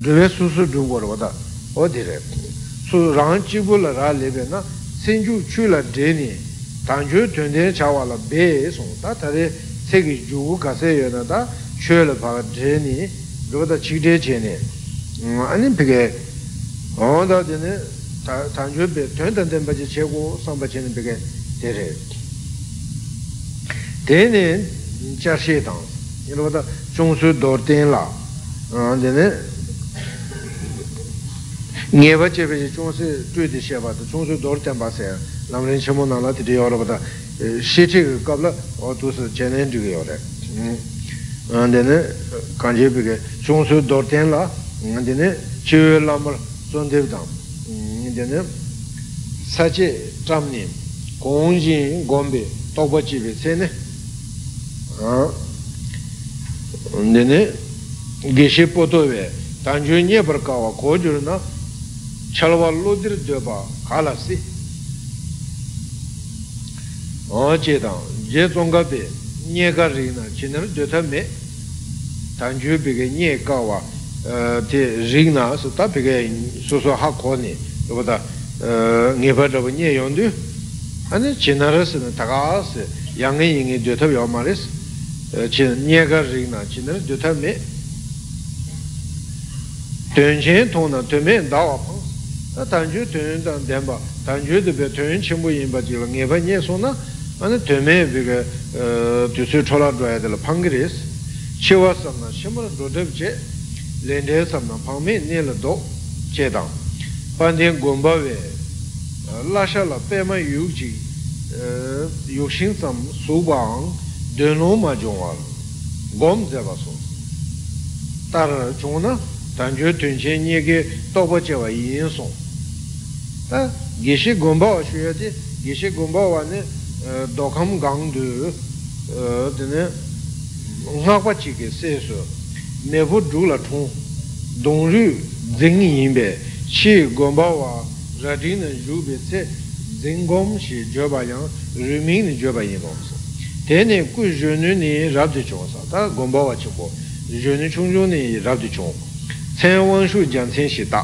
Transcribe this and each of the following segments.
dhruve susu dhungor wada. Odi re su rang chibu la ra lebe na senju chu la dheni tangchu tunden chawa la be song ta tari seki jugu kase yo na mm, ta chu la paga dheni dhruva ta chikde che ne anin peke onda dheni tangchu be tun tanden bache che gu samba che ne peke tere. Dheni char she tang dhruva ta chung su dor ten la. Mm, dheni ngeba chebe che chonse chwe di sheba ta chonse dor tenpa se lam rin shemo nangla tiri yoro bata e, she che kabla o tu se chenen dhige yore. Mm. Dine kanje pige chonse dor ten la dine chewe lamar zon dev dam. Mm, dine sache tram nim gong jin gombe tokpa chibe se ne. Dine geshe poto we tanju nye par kawa ko juru na chalwa lodir dheba kala si. Oche dang je zonga pe nye ka rina chinar dheta me tanju peke nye ka wa te rina su ta peke su su ha ko ni wada ngepa dhaba nye yondu. Ane chinar si na taga si yangi yingi dheta yaw ma res nye ka rina chinar dheta me tenchen tong na teme dawa tā tāñchū tuyān tāñ dēmbā, tāñchū tu pē tuyān chīmbu yīmbā tīla ngē pā nye sō na, anā tuyān mē pē kā tu sū chōlā dhwāyā tīla pāṅ kī rēs, chī wā sāṃ na shīmbu rā dhō dhēb chē, lēn dhē sāṃ na pāṅ mē nē lā dhō chē tāṅ, pāṅ tēng gōmbā wē, lā shā lā pē mā yūg jī, yūg shīng sāṃ sū bāṅ, dhē nō mā jōng wā rā, gōm dzē bā sō, tā rā chōng na, tāñchū tuyān chē nye kē tōpa chē wā yīn sōng, tā gīshī gōmbā shūyā tī gīshī gōmbā wā nē dōkham gāng dū tēne ngā kwa chī kē sē sō mē pū dhū lā tōng dōng rū dzēng yīn bē shī gōmbā wā rā tī nā rū bē tsē dzēng gōm shī jō bā yāng rū mīng nī jō bā yīn bā sō tēne kū rū nū nī rāb dī chōng sā tā gōmbā wā chī kō rū nū chōng chōng nī rāb dī chōng tsēn wāng shū jiāng tsēn shī tā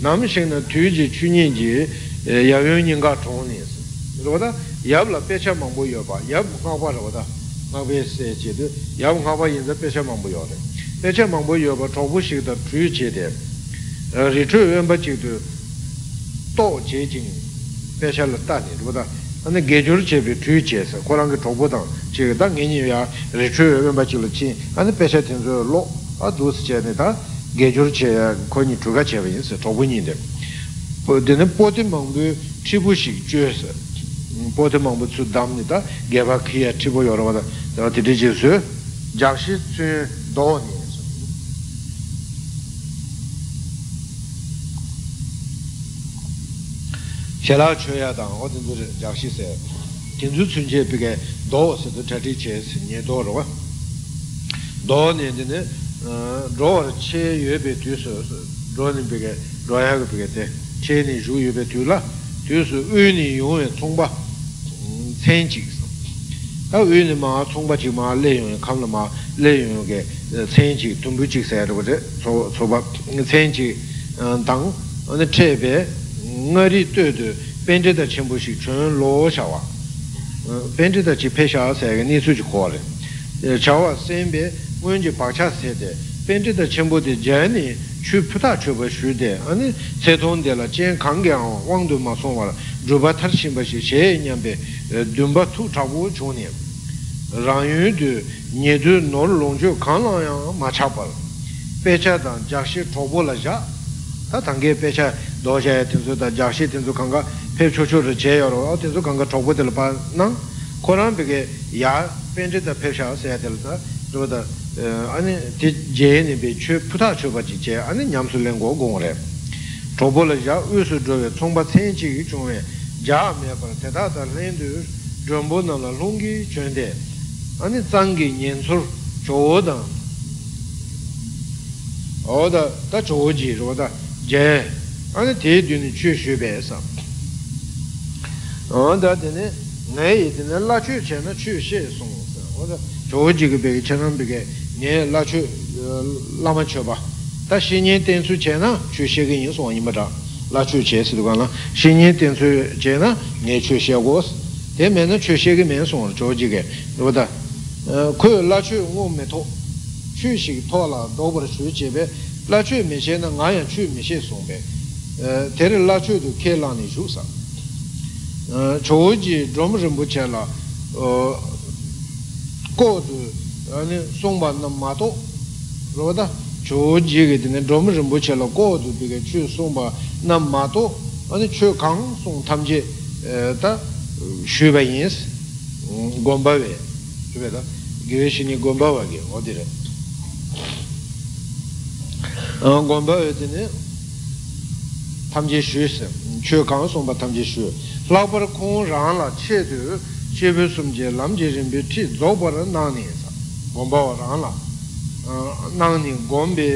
nam shing na tu ji chu nyi ji ya yun yin ga chong ni si rwa yab la pecha mangbo yo pa yab nga pa rwa da nga pe se chi tu yab nga pa yin za pecha mangbo yo de pecha mangbo yo pa chong pu shik da tu chi de ri chu yun pa chi tu to che jing pecha la ta ni rwa da ane ge jur che pi tu che se ko rang ke chong pu dang chi da ngen yin ya ri chu yun pa chi la chi ane pecha tin su lo a du si che ne ta gejur che koni chuga che yin se chobu ni de. Dene pote mangbu chibu shik chue se. Pote mangbu tsu dam ni da geba kiya chibu yorwa da dana tiri je su jakshi tsue do ni. Xelaa chuya dang, o dindu jakshi se, dindu tsunche pika do se do chati che se nye do rwa, do nye dine rōwa chē yuebe tū sō rōni bīgē, rōyā gā bīgē tē chē nī rū yuebe tū lā tū sō ū nī yuwe tsōngbā tsēn chīg sō tā ū nī mā tsōngbā chīg mā lē yuwe kāmla mā lē yuwe gē tsēn chīg tūmbu chīg sā yā rō bā tsōba tsēn chīg dāng nā chē bē ngā rī tū tū bēn chē tā chēmbu shīg chūn lō shā wā bēn chē tā chī pē shā sā yā gā nī sū chī kō rē chā wā sēn bē 왠지 박차 세대 벤지다 첨보데 제니 추 푸다 추버 슈데 아니 세톤데라 젠 강경 왕도 마송와 주바 탈신바시 제냐베 듬바 투 타고 조니. 라유드 녀드 놀 롱조 칸라야 마차발 페차단 작시 토볼라자. 다 당게 페차 도제 튼수다 작시 튼수 강가 페초초를 제여로 어디서 강가 토보들 바나? 코란 베게 야 벤지다 페샤 세야들다 저다 아니 제니 베추 푸타 추바지 제 아니 냠술랭 고공래 조볼자 우스 조에 총바 천지 중에 자메 바 대다다 렌드 좀보나라 롱기 전데 아니 장기 년술 조다 어다 다 조지 로다 제 아니 대드니 취슈베서 어다 되네 내 이드네 라취 전에 취시 송서 어다 조지 그 베게 전은 베게 你拿去呃那么去吧。但新年点出钱呢，去写个银行你没着，拿去钱是的关了。新年点出钱呢，你去写我是，点面呢去写个面送着急个，对不对？呃，可拉去我没脱，去洗脱了，到不了去这边，拉去没钱呢，俺也去没钱送呗。呃，天天拿去都开让你住上。嗯，初级专门人不钱了，呃，高度。Rī mbū chē lā kō tu sōng bā na mā tō rō tā chō jīgī tīne dōma rinpoche lā gō tu bīgā chū sōng bā nā mā tō anī chū kāng sōng tam jī tā shū bā yīn sī gōmbā wē chū bē tā gīwē shī nī gōmbā wā gī wā dī rē gōmbā wē tīne tam jī shū sī chū kāng sōng bā tam jī shū lā pā rā khōng rāng lā chē tu chē bē sōng jī lām jī rinpē tī dzō pā rā nā nī gōmbā wā rāng lā nāng nī gōmbē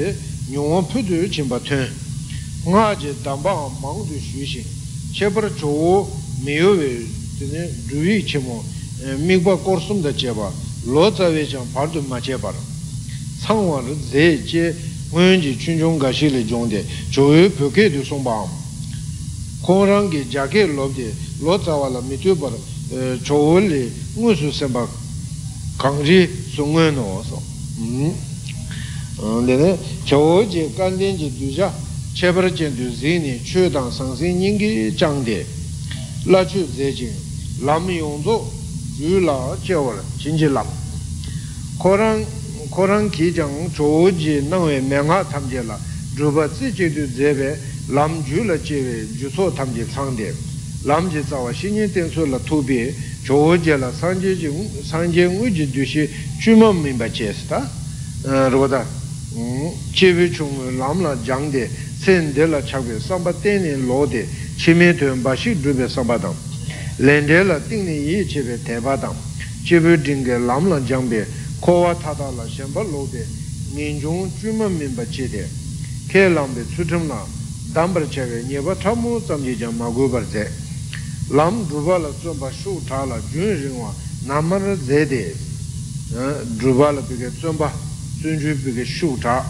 nyōng pū tu chīmbā tuñ ngā jī dāmbā māng tu shū shī chē par chō mē yō wē rū yī chī mō mī gbā kōr sum dā chē bā lō tsā wē chāng pār tu mā chē bā rā sāng wā rā dzē chē ngō jī chūn chōng gā shī lī chōng dē chō yō pū kē tu sōng bā kō rāng kī jā kē lōb dē lō tsā wā lā mī tu bā rā chō wē lī ngō sū sēmbā kāng rī sūngē nō sō lēne kiawō jī kāndēn jī dūjā chebar jī dū zīni chū dāng sāng sī nyingi chāng dē lā chū zē jī lām yōng zō yū lā chē wā rā jīn jī lām kōrāng kōrāng kī jāng chō jī nāng wē mē ngā tam jē lā rūpa tsī jī dū zē bē lām jū lā jī wē jū sō tam jī chāng dē lām jī tsā wā shī nyē tēn sō lā tū bē chō je la sanje je sanje ngu je du shi chuma min ba che sta ro da che bi chung lam la jang de sen de la cha ge sam ba ten ne lo de chi me de ba shi du be sam ba da len de la ting ne yi che be te ba da che bi ding ge lam la jang be ko wa ta da la shen ba lo de ngin jung chuma min ba che de ke lam be chu thum la dam bar che ge nye ba tham mo sam je jang ma go bar je lam dhruva la tsompa shu tha la jun ringwa namar zede dhruva la peke tsompa tsunju peke shu tha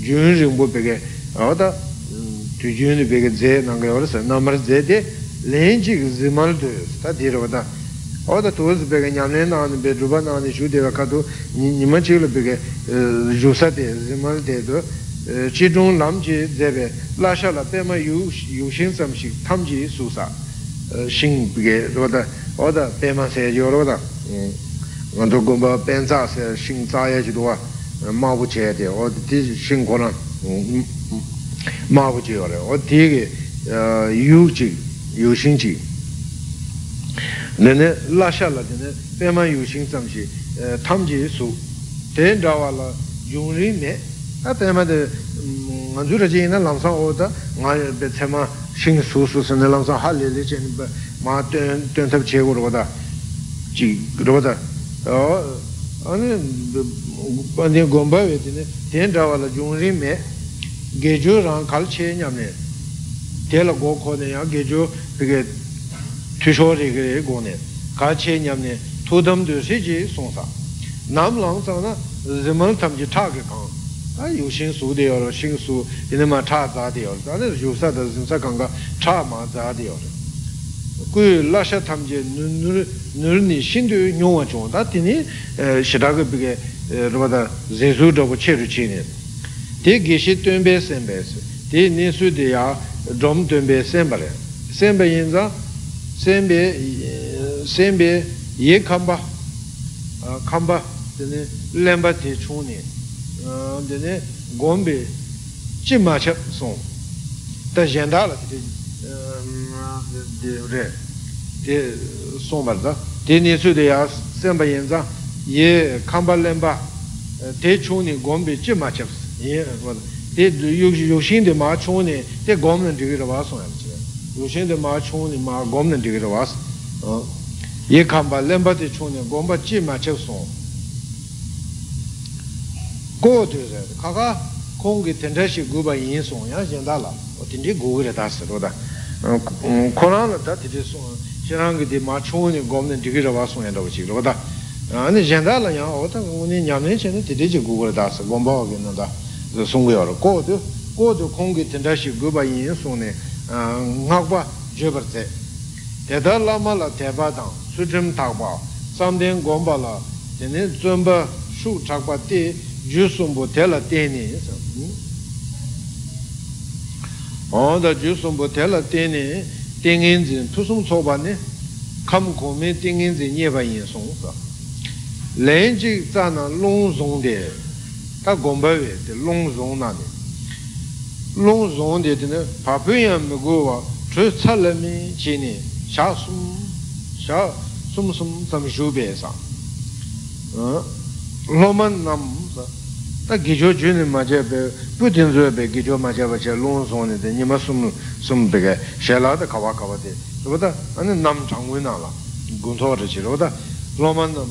jun ringpo peke awata tu jun peke ze nanga yawarasa namar zede len ki zimal tu ta dhira wada awata tuwaz peke nyamne nani pe dhruva nani shu dewa kato nima chikla peke yusa de zimal e, de do e, chi chung lam chi zebe lasha la pema yu shing sam shik tam chi su sa. shing bige roda oda pema se yo roda ngando gomba penza se shing tsa ye chi dowa ma bu che de o di shing ko na ma bu che yo re o di ge yu chi yu shing chi nene la sha la de pema yu shing tsam chi tam ji su ten da wa la yung ri me a pema de ngandura ji na lam sa o da nga be tsema shing su su san lang sa hal le le chen ba ma ten ten tab che go ro da. Ji ro da. O ane pa ne gom ba we ne. Ten da wa la jung ri me. Ge ju rang khal che nyam ne. Te la go kho ne ya ge ju ge ge tu sho ri ge go ne. Ka che nyam ne. Tu dam de se ji song sa. Nam lang sa na zimang tam ji ta ge kang. ā yu shīng sū de yor, shīng sū, yinā mā chā dzā de yor, ā nē yu sā dā zhīng sā kāngā chā mā dzā de yor. Kui lā shā tam je nūr nī shīng du nyōng wā chōng, dā tī nī shirā gā bī gā rūpa dā zhīng sū dā gu chē rū chī nī. Tī gī shī tuñ bē sēn bē sū, tī nī sū de yā dhōm tuñ bē sēn bā rē. Sēn bē yin zā, sēn bē, sēn bē ye kāmbā, kāmbā, tī nī lēmbā tī chōng nī. dine gombe chi ma chep song ta yenda la dide de re de song bar da de ni su de ya senpa yenza ye kamba lemba de chung ni gombe chi ma chep ye de yoshin de ma chung ni de gomne digi rwa song ya yoshin de ma chung ni ma gomne digi rwa ye kamba lemba de chung ni gomba chi ma chep song go tu se kaka kongi tenda shi guba yin song yang shen da la o tindi gugu re da se ro da koran la da tindi song shirangi di ma chung ni gom ni digi rawa song yang da wachik ro da ane shen da la yang o ta uni nyam ni shen tindi chi gugu re da se gom ba wagi na da song go yoro go tu go tu kongi tenda shi guba yin song ni ngak ba je bar tse teta lama la teba dang su chim tak ba samden gom ba la tindi zun ba shu chak ba ti ju sumbu tela teni hmm? onda ju sumbu tela teni tingin zin tusum soba ne kam kumi tingin zin nyeba yin sung sa. Len chik tsa na long zong de ta gomba we de long zong na ne. Long zong de de papu yan me go wa chu tsa le mi chi ne sha sum sha sum sum tam shu be sa. Loman nam tā gīchō chūni mācchā bē, pū tīnzō bē gīchō mācchā bā chā lōng sōni tē, nima sūm, sūm bē kē, shē lā tā kāwā kāwā tē, rō tā, anī nām chāngwī nā bā, gōntō rā chī, rō tā, lō mā nām,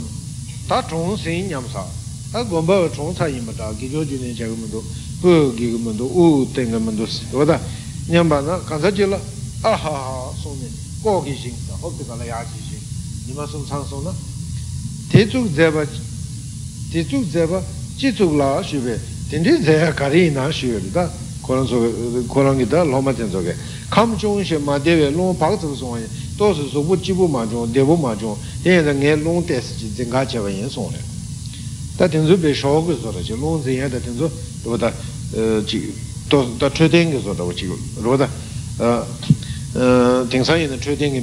tā chōng sīn ñam sā, tā gōmbā wā chōng sā yīmā tā, gīchō chūni chā kā mā tō, pū gī kā mā tō, u tēng kā mā tō sī, rō tā, ñam bā nā, kānsā chī lā, ā hā hā sōni, kō kī shīng tā, hōp tī kā lā yā chī shīng, nima sūm sāng sō na, tē chūk dzē bā, tē chūk dzē bā, rī nā shū rī tā kō rāng kī tā lō mā tēn sō kē kham chōng shē mā tē wē lōng pāk tsuk sōng yā tō sī sō bū chī bū mā chōng dē bū mā chōng tēn yā tā ngē lōng tē sī chī dzēng kā chē bā yā sōng rē tā tēn sō bē shō kī sō rā chī lōng dzēng yā tā tēn sō rō tā chī tō tā chū tēng kī sō tā wā chī rō tā tēng sā yā tā chū tēng kī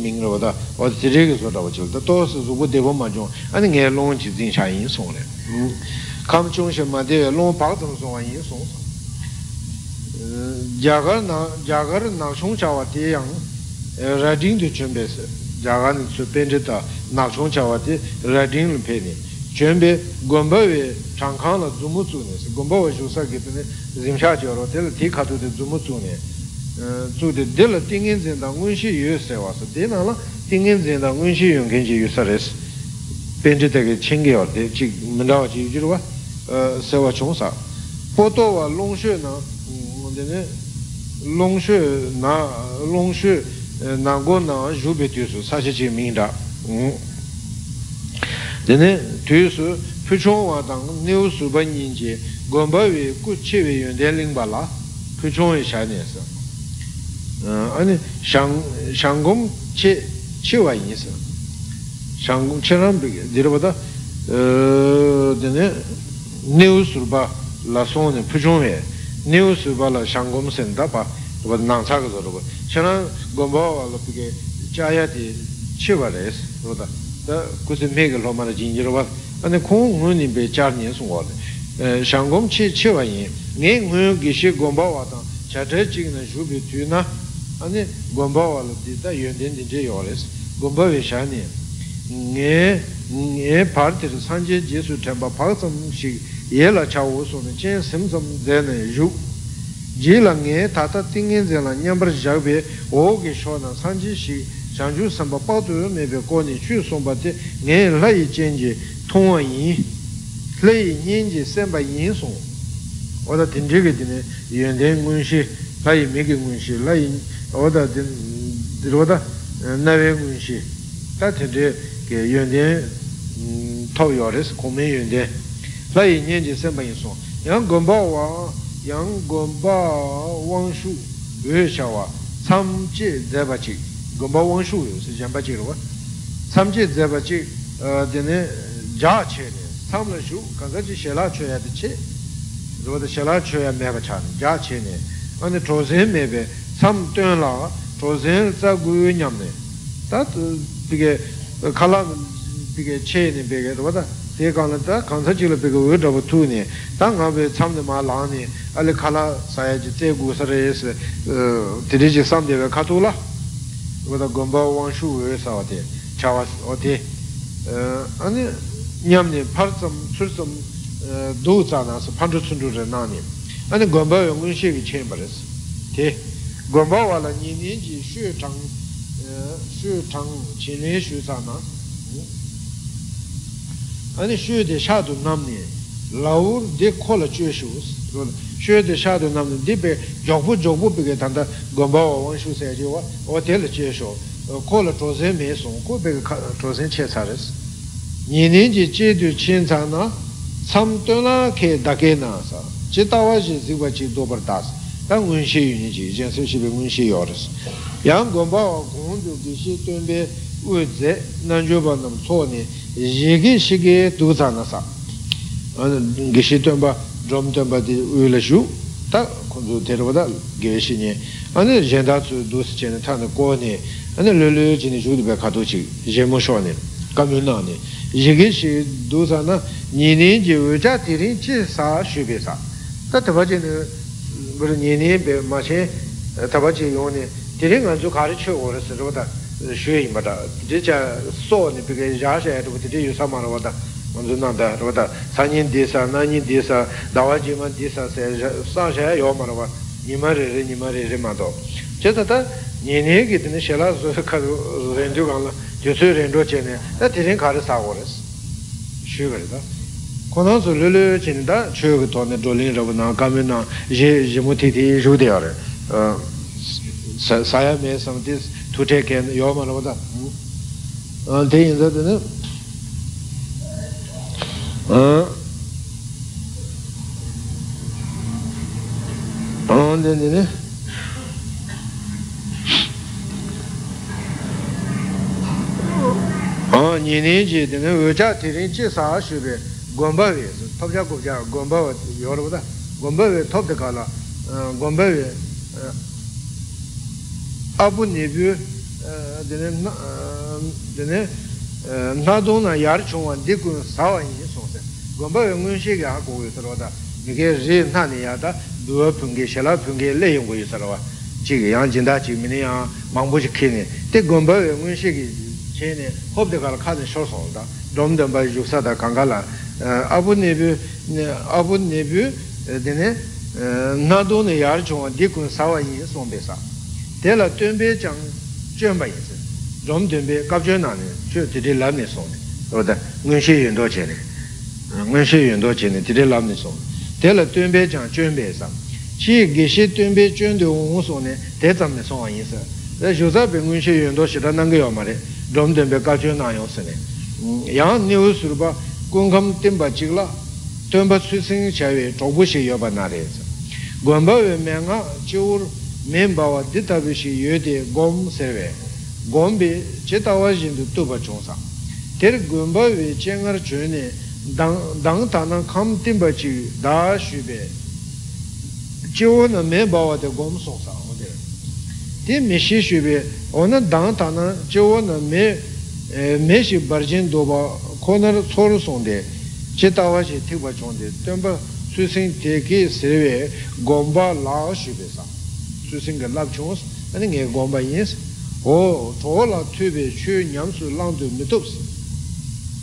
kāṁ chōng shē mā tē lōng pāk tōng sōng wā yī sōng sā jāgār nā chōng chā wā tē yāng rā dīng tū chōng bē sē jāgār nā tsū pēn tē tā nā chōng chā wā tē rā dīng lō pē nē chōng bē gōmbā wē chāng kāng lā dzū mū tsū nē sē gōmbā wē shū sā kē tē nē zīm shā chē rō tē lā tē kā tū tē dzū mū tsū nē tsū tē tē lā tīng ngēn zēn tā ngūn shī yu sē wā sē tē nā lā tīng ngēn zēn tā ngūn shī yu ngēn chī yu sā rē sē pēn tē tā kē chēng kē wā tē chī mē rā wā chī yu chī rō wā se wa chung sa po to wa long shue na dine long shue na long shue na be tu su sa chi chi ming da dine tu su pu chong wa dang niu su ba nin je gong ba we gu chi we yun de ling ba la pu chong we sha ne sa ani shang shang gong che che wa yin sa shang gong che ram bi dire ba da dine niu su ba la song ne pu chong we niu su pa la shang gom sen da pa rupa nang cha ka gomba wa la chaya di chi wa res rupa da kusi me ka lo ma ane kong ngu ni be char nian sung wa le shang gom chi chi wa yin. Nge ngu gi shi gomba wa tang cha bi tu na. Ane gomba wa di da yun den je yo res gomba we sha ni nge par tir san je tenpa pa sam ye la cha wu su ne chen sim sam ze ne yu. Ji la nge ta ta ting ngen ze la nyam nyambar jak be o ge sho na san ji shi chang ju sam ba pa tu me be ko ni chu song ba te nge la yi chen ji tong wa yin le yi nyen ji sem ba yin song. Oda tin je ge di ne yuen den ngun shi la yi me ge ngun shi la yi oda din di wo da eh, na we ngun shi. Ta tin je ge yuen den mm, tao yo res kong me yuen den sayi nyen je senpa yin song. Yang gomba wa yang gomba wang shu we sha wa. Sam che dzeba chik gomba wang shu yo se jenpa chik rwa sam che dzeba chik eh, dine ja che ne. Sam la shu kanka chi she la che ya di che. Rwa da she la che ya meba cha ne ja che ne. Ane tro zen mebe sam tuen la tro zen tsa gu yu nyam ne. Tat eh, pige eh, kala pige che ne pige rwa da. te kāla tā kānsā chīla pīka wē rāpa tū nē tā ngā pē tsamdi mā lā nē ālē kāla sāyā chī tē gu sā rē sē tē tiri jī sāndē wē kā tū lā wē tā gōmbā wāng shū wē sā wā tē chā wā wā tē ānē ñam nē pār tsam tsur tsam dō tsā nā sā pāntū tsūn rē nā nē ānē gōmbā wē ngūn shē kī chēn pā rē sā, tē gōmbā wā lā nī nē jī shū chāng shū chāng chī nē shū tsā nā 아니 슈데 샤도 남니 라우 데 콜라 쥐슈스 슈데 샤도 남니 디베 조부 조부 비게 단다 gomba 원슈 세지와 오텔 제쇼 콜라 조세 메소 고베 조세 체사레스 니닌지 제도 친상나 삼도나 케 다게나사 chi tawa shi zikwa chi dobar das ta ngun shi yu ni chi jen su shi bi ngun shi yor si yang gomba wa gong du gi shi tun be u ze nan ju ba nam so ni yi gi shi gi du za na sa gi shi tun ba drom tun ba di u la shu ta kun du ter wa da gi shi ni ane jen da tsu du si chen ta na go ni ane lu lu ji ni ju di ba ka tu chi jen mo sho ni ka mi na yi gi shi du za na ni ni ji u ja ti rin chi sa shu bi sa. Tā tabā chī nī gārī nī nī bē mā chī tabā chī yōng shwe yinpa ta di cha so ni pika yaa shaya rupa di yu sama rupa ta manzu nanda rupa ta sanyin di sa, nanyin di sa, dawa jiman di sa san shaya yo ma rupa nima re re, nima re re ma to che tata nini ki tini shela rendu kanla jutsu rendu che ne ta tirin kari sa go res shwe kari ta konan su lulu che ne ta shwe ki to ne dolin rupa na kami na jimu ti ti shu de ya re saya me samdis tūtē kēn yō mā rā wadā tē yīn sā tē nē ān tē nē nē ān nī nē jī tē nē wē chā tē rīng chī sā shū bē gōmbā wē tōp chā gōp chā gōmbā wē yō rā wadā gōmbā wē tōp tē kā lā gōmbā wē abu nebu dene dene na na yar chungwa di kun sawa yin song se gomba we ngun shi ga go yu saro da nige ri na ni ya da duwa pungi shela pungi le yung go yu saro wa chi ge yang jinda chi mini yang mangbo chi ki ni de gomba we ngun shi gi che ni hop de kala ka de shor song da dom dom ba yu sa da kanga la. Abu nebu abu nebu dine nado ne yar chungwa di kun sawa yin tēla tēnbē chāng chēmbā yīsē rōm tēnbē kāp chē nā nē chē tērē lām nē sōng nē rōdā ngēn shē yuñ tō chē nē ngēn shē yuñ tō chē nē tērē lām nē sōng tēla tēnbē chāng chēmbē sāng chī gē shē tēnbē chēn tē wōng sōng nē tē tsam nē sōng wā yīsē rē shū sā pē ngēn shē yuñ tō shē tā nāng kē yō mā rē rōm tēnbē kāp chē nā yō sē nē yāng nē wū sū rū bā gōng kham tēmbā chīk lā tēmbā sū sīng chā wē chō bū shē yō bā nā rē sā gōmbā wē mē ngā chī wū mēn bāwa dī tabi shī yōdi gōm sēwē, gōm bī chē tāwa jindu tūpa chōngsā. Tēr gōmbā wī chē ngar chūni dāng tāna kham tīmba chī dā shū bē, chē wō na mēn bāwa dī gōm sōngsā wō tēr. Tē mē shī shū bē, wō na dāng tāna e, chē wō na mē shī bar jīn dōba kō nār tsō rū sōng dē, chē tāwa shī tīpa chōng dē, tēmbā sū sīng tē kī sēwē gōmbā lā shū bē sā. susinga lab chungus ane nge gomba yinsi o toho la tuwe chu nyamsu langdu mitubsi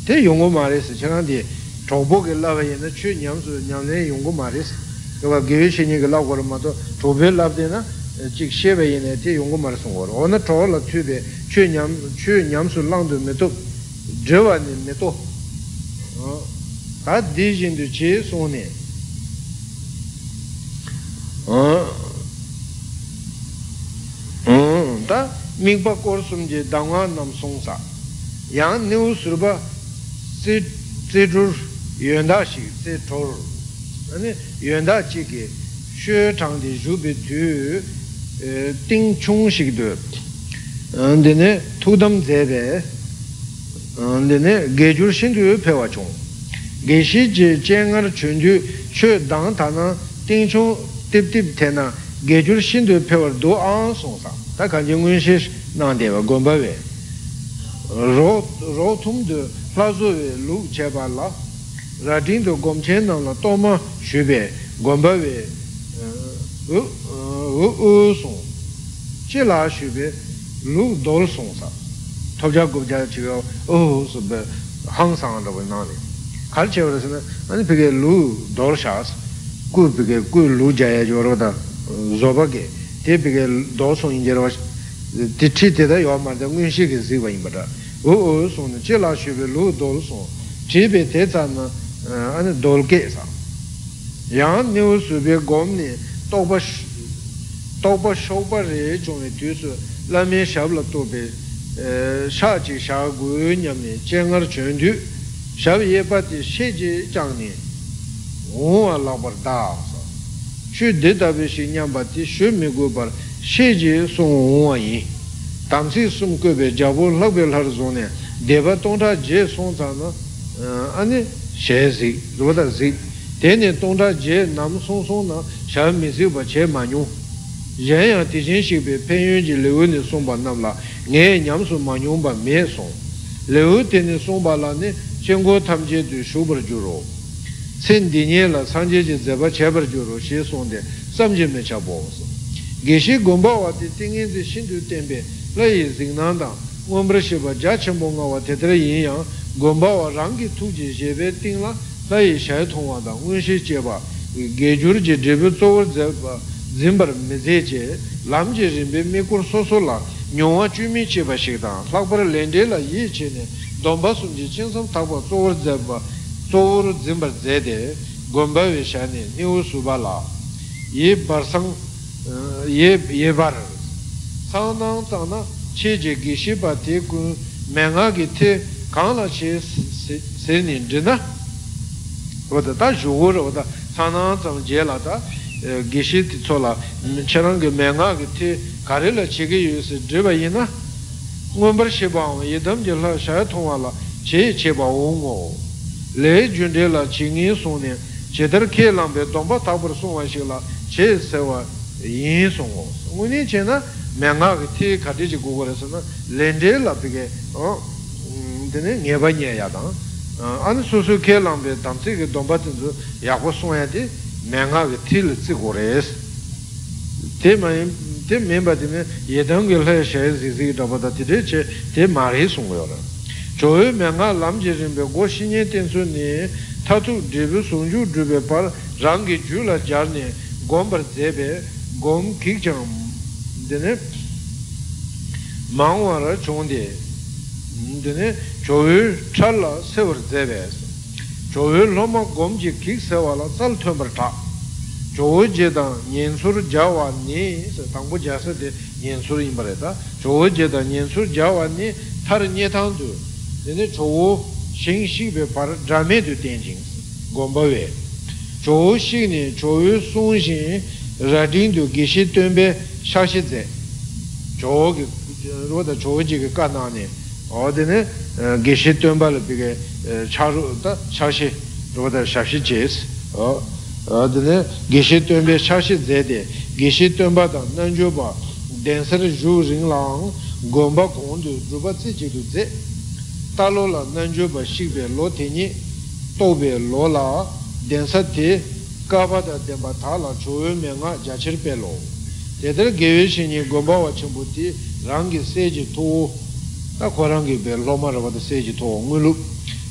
te yungu ma resi chanandi chokbo ke laba yina chu nyamsu nyamne yungu ma resi kawa gewe shenye ke lab kora mato chokbe lab de na chik shebe yina te yungu ma resi ngoro ona toho la tuwe chu nyamsu langdu mitub drewa ni mitub ka di jindu chi suni 嗯。mikpa korsum je dangwa nam songsa yang nivu surba tse tse dhur yuanda shik tse thor. Yuanda chiki shio chang di zhubi tu e, ting chung shik du dine tudam zebe dine gejur shin du pewa chung. Geshi je jengar chun du shio dang tana ting chung tip tip tena gejur shin du pewa du an songsa tā kāñcī ngūñ shīsh nāndēwa gōmbā wē rō tūm dō hlā sō wē lū chē pā lā rā tīng dō gōm chē nā lā tō mā shū bē gōmbā wē wē wē sōng chē lā shū bē lū dōl sōng sā tōp chā gōp chā chī wē wē sō bē hāng sāng rā wē nā nē kār chē wā rā sī nā nā nī pī kē lū dōl shās kū pī kē kū lūk jā yā jō rō tā zō bā kē te peke do song yin jerwa te chi te da yuwa marda ngun shi ke sikwa yin bada. O o song na che la shi pe lu do song chi pe te tsa na eh, ane do ke sa. Yang ne u su pe gom ne tokpa tokpa shokpa re chung ne tu su la me shab la to pe eh, sha chi sha gu nyam ne che ngar chun tu shab ye pa te she chi chang ne o wa la par da sa. shū dē tabi shī nyāmbā tī shū mī gu par shē jī sōng wā yī tam sī sūm kō bē jābō lak bē lhār sōng nē dē bā tōng tā jē sōng tā na anī shē sī rō tā sī tē nē tōng tā jē nām sōng sōng na shā mī sī bā chē mā nyō yē yā tī chēn shī bē pēn yōn jī lē wē nē sōng bā nām lā ngē nyām sō mā nyōng bā mē sōng lē wē tē nē sōng bā lā nē chēng gō tam jē tū shū par jū rō sen di nye la sanje je zeba chebar jo ro she son de sam je me cha bo so. Ge geshe gomba wa de tinge zi shin du tembe la yi zing nan da ngombre she ba ja chen bo nga wa te tre yin yang. Gomba wa rang ki tu je je be ting la la yi shay tong wa da ngun she je ba ge jur je je be zo war zeba zimbar me ze je lam je rin be me kur so so la. Nyong wa chu mi che ba she da lak bar len de la yi che ne. Domba sun je chen sam tak ba zo war zeba tōru dzimbar dzēde gōmbā vishāni nivu sūpa lā ye bar sāng ye, ye bar. Sāng nāng tāng nā che je gīshī bā te gu mēngā gī te kāng lā che sē nī dhī na. Wata tā shūgu rā wata sāng nāng tāng je lā tā gīshī tī tsō lā che rāng gī mēngā gī te kārī lā che gī yu sī dhī bā yī na. Ngōmbar shē bā wā ye dham je lā shāyā tōng wā lā che che bā wō ngō le junde la chi ngi sung ne che dar ke lang be dong pa tak par sung wa shi la che se wa yin sung wo ngu ni che na me nga ki ti ka ti chi gu gu re se na len de la pi ke dine nye ba nye ya dang an su su ke lang be dang tsi ki dong pa tin zu ya gu sung ya di me nga ki ti li tsi gu re se te ma yin te me ba di me ye dang ge le she zi zi dong pa da ti de che te ma ri sung yo re chowe me nga lam je rinpe go shinye tenso ne tatu dribe sunju dribe par rangi ju la jar ne gom par zebe gom kik chang dine mangwa ra chongde dine chowe chal la sevar zebe chowe loma gom je kik sewa la sal tuanpar ta chowe je dang nyen jawa ne tangpo jasa de nyen sur ta chowe je dang nyen jawa ne tar nye tang tu dine chowu shing shing pe par drame du ten jing gomba we. Chowu shing ni chowu sung shing radin du gishi tunbe shashi ze. Chowu ki roda chogo ji ki ka nani. O dine eh, gishi tunba la pige eh, charu da shashi roda shashi jes o dine gishi tunbe shashi ze de. Gishi tunba da nanjo ba densar ju ring lang gomba kondu drupa tsi jidu ze. talo la nanjo ba shikbe lo teni tobe lo la densa te kaba da denpa ta la choyo me nga jachir pe lo tedra gewe shini gomba wa chenpo ti rangi seji to ta kwa rangi pe loma raba da seji to ngulu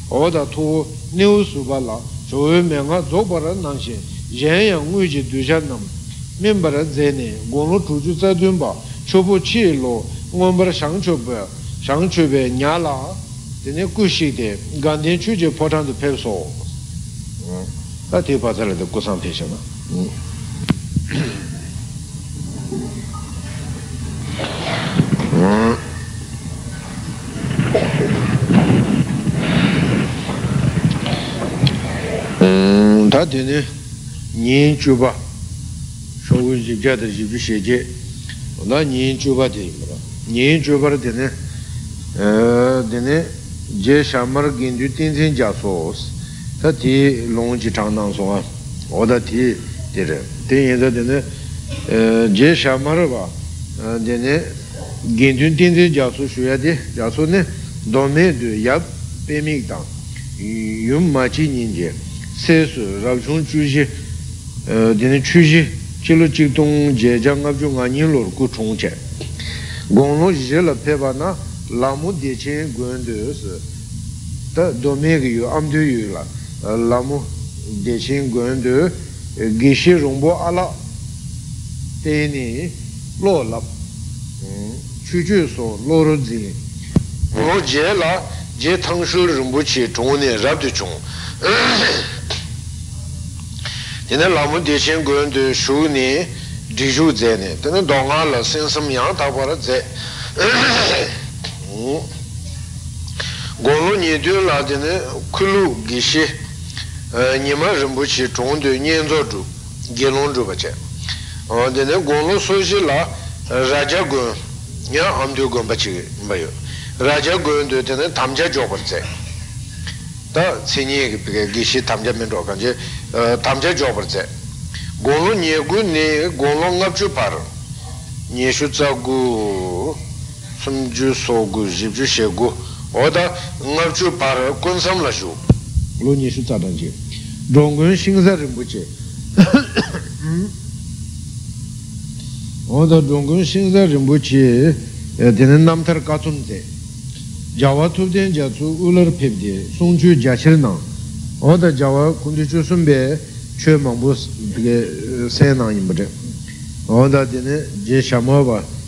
oda to niu suba la choyo me nga zogba ra nang nangshin yen ya ngui ji du duja nam mimba ra zene gonglo za dun ba chobo chi lo ngomba ra shang chobo shang chobo nya la tene kushi de ganden chu je potan tu pep so ta te pa tsala de kusan te shima mm. ta tene nyen chu ba. Shogun jib jadar jib she je. Na nyen chu ba de nyen chu ba de ne eh, je shamar gindu tinsin jasos ta ti long chi chang nang soa oda ti tere ten yinza tene je shamar ba tene gindu tinsin jaso shuya de jaso ne dome du yab pemik tang yum ma chi nin je se su rak chung chu shi tene chu shi chilo chik tong je jang ngab chu nga nyin lor ku chung che gong lo shi la pe ba na lamu dechen guen de se ta dome ge yu am de yu la. Lamu dechen guen de geshe rumbo ala teni lo la. Chu chu so lo ru zi. Lo je la je tang shu rumbo chi chung ne rab de chung tena lamu dechen guen de shu ne di zhe ne. Tena donga la sen sem yang ta pa ra ze. gōlu nyedyo la dine kulu gishi e, nima rinpochi chōngdyo nyenzo chū gelon dhru bache. E, dine gōlu soshi la e, raja gun, nya amdyo gun bache bayo raja gun dhru dine tamja jobar tse ta tsinyi gishi tamja mendo kanche tamja jobar tse gōlu nye gu ne gōlu ngab chu par nye shu tsa gu sumju so gu jibju she gu oda ngabchu par kunsam la shu. Lo nye shu tsa dangche ronggun shingsa rinpoche oda dungun shingsa rinpoche dine namtar katsum te jawa tupden jatsu ular pepde songchu jachir nang oda jawa kundi chu sumbe chwe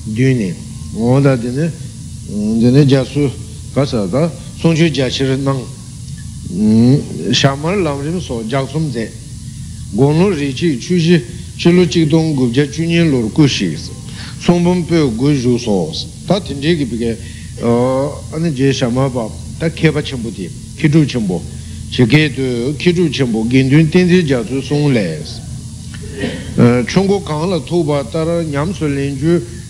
dyuni oda dine dine jatsu kasa da songchu jachir nang. Shamar lamrim so jaksum te gong ri chi chu shi chi lu chik tong gu ja chu nyen lor gu shi si song pong pe gu ju so. Si ta tin chi ki pi ke ane je shama pa ta ke pa chenpo ti ki chu chenpo chi ke tu ki chu chenpo gen tun ten zi ja tu song le si chung ko kang la tu pa tar nyam su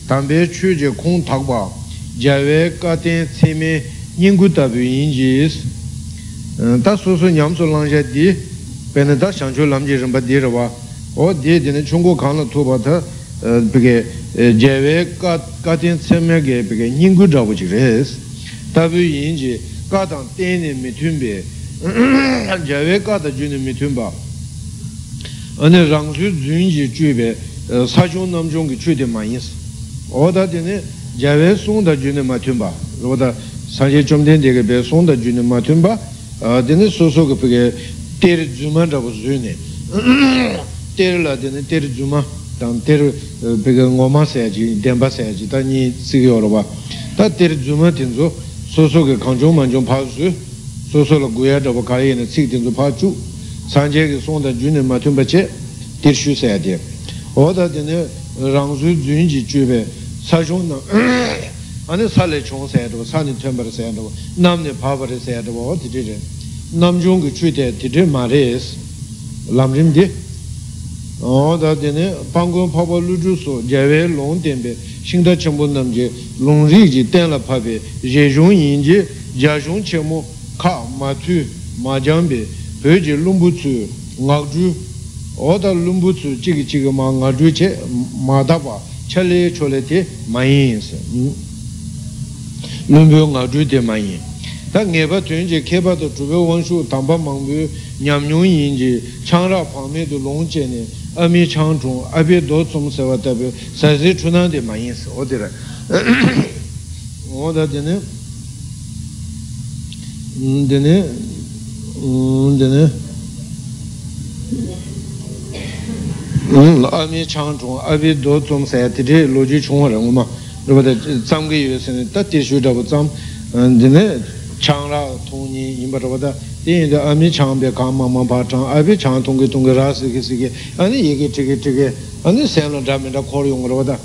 len ju tam pe chu je kong tak pa ja we ka ten tse me yin gu tabi yin ji si ta su su nyam su lang sha di pēnā tā shāngchū lāṃ rāmbā dī rā wā o dī dī nā chūnggō kāngā tū bā tā bīgē jēwē kā tīn tsēmyā gē bīgē nīnggū rā wā chī rēs tā bī yīn jī kā tāng tēnī mī tūn bē jēwē kā tā jū nī mī tūn bā anī rāng sū dzūn jī chū bē sā chūng nām chūng kī chū dī mā yīn sī o tā dī nā jēwē sōng tā jū nī mā tūn bā rō tā sāng jī chōm tēn dī gā bē sōng tā jū nī mā tūn bā dī nā sō sō gā bīgē teri dzuma rabu zuyne teri la dine teri dzuma tang teri peka ngoma sayaji, denpa sayaji ta nyi tsiki yorwa ta teri dzuma tinzo soso ke kanchong manchong pa su soso la guya rabu kaya ina tsiki tinzo pa chu sanje ke sonda june ma tunpa che teri shu sayade oda dine rangzu zuyinji chube sa chong na ane sa le chong sayadwa sa ni tunpa ra sayadwa nam ne pa pa ra sayadwa o ti namchung ki chui te titi ma re es lam rim di o da dine pangkong papa lu ju so jawe long tenpe shingda chenpo nam je long ri ji ten la pa pe ye zhong yin je ja zhong che mo ka ma tu ma jang pe pe je lumbu tsu ngak ju o da lumbu tsu chigi chigi ma ngak ju che ma da pa chale chole te ma yin se. Lumbu ngak ju te ma yin. Tā ngē bā tuyān jē kē bā tō chūpē wāng shū tāng bā māng bī ñam nyōng yīn jī chāng rā pāng mē tō lōng jē nē ā mī chāng chōng ā bē dō tsōng sē wā tā bē sā sē chū nāng dē mā yīn sē o dē rā o dā dē nē dē nē dē nē ā mī chāng chōng ā bē dō tsōng sē tē tē lō jī chōng rā ngō mā bā tā tsāng kē yu sē nē tā tē shū rā bā tsāng dē nē chāng rā tōng nī yīmbā rā bātā tēn dā āmī chāng bē kāng māng māng pā chāng ābī chāng tōng kē tōng kē rā sī kē sī kē ānī yī kē chī kē chī kē ānī sēn rā mē rā khō rī yōng rā bātā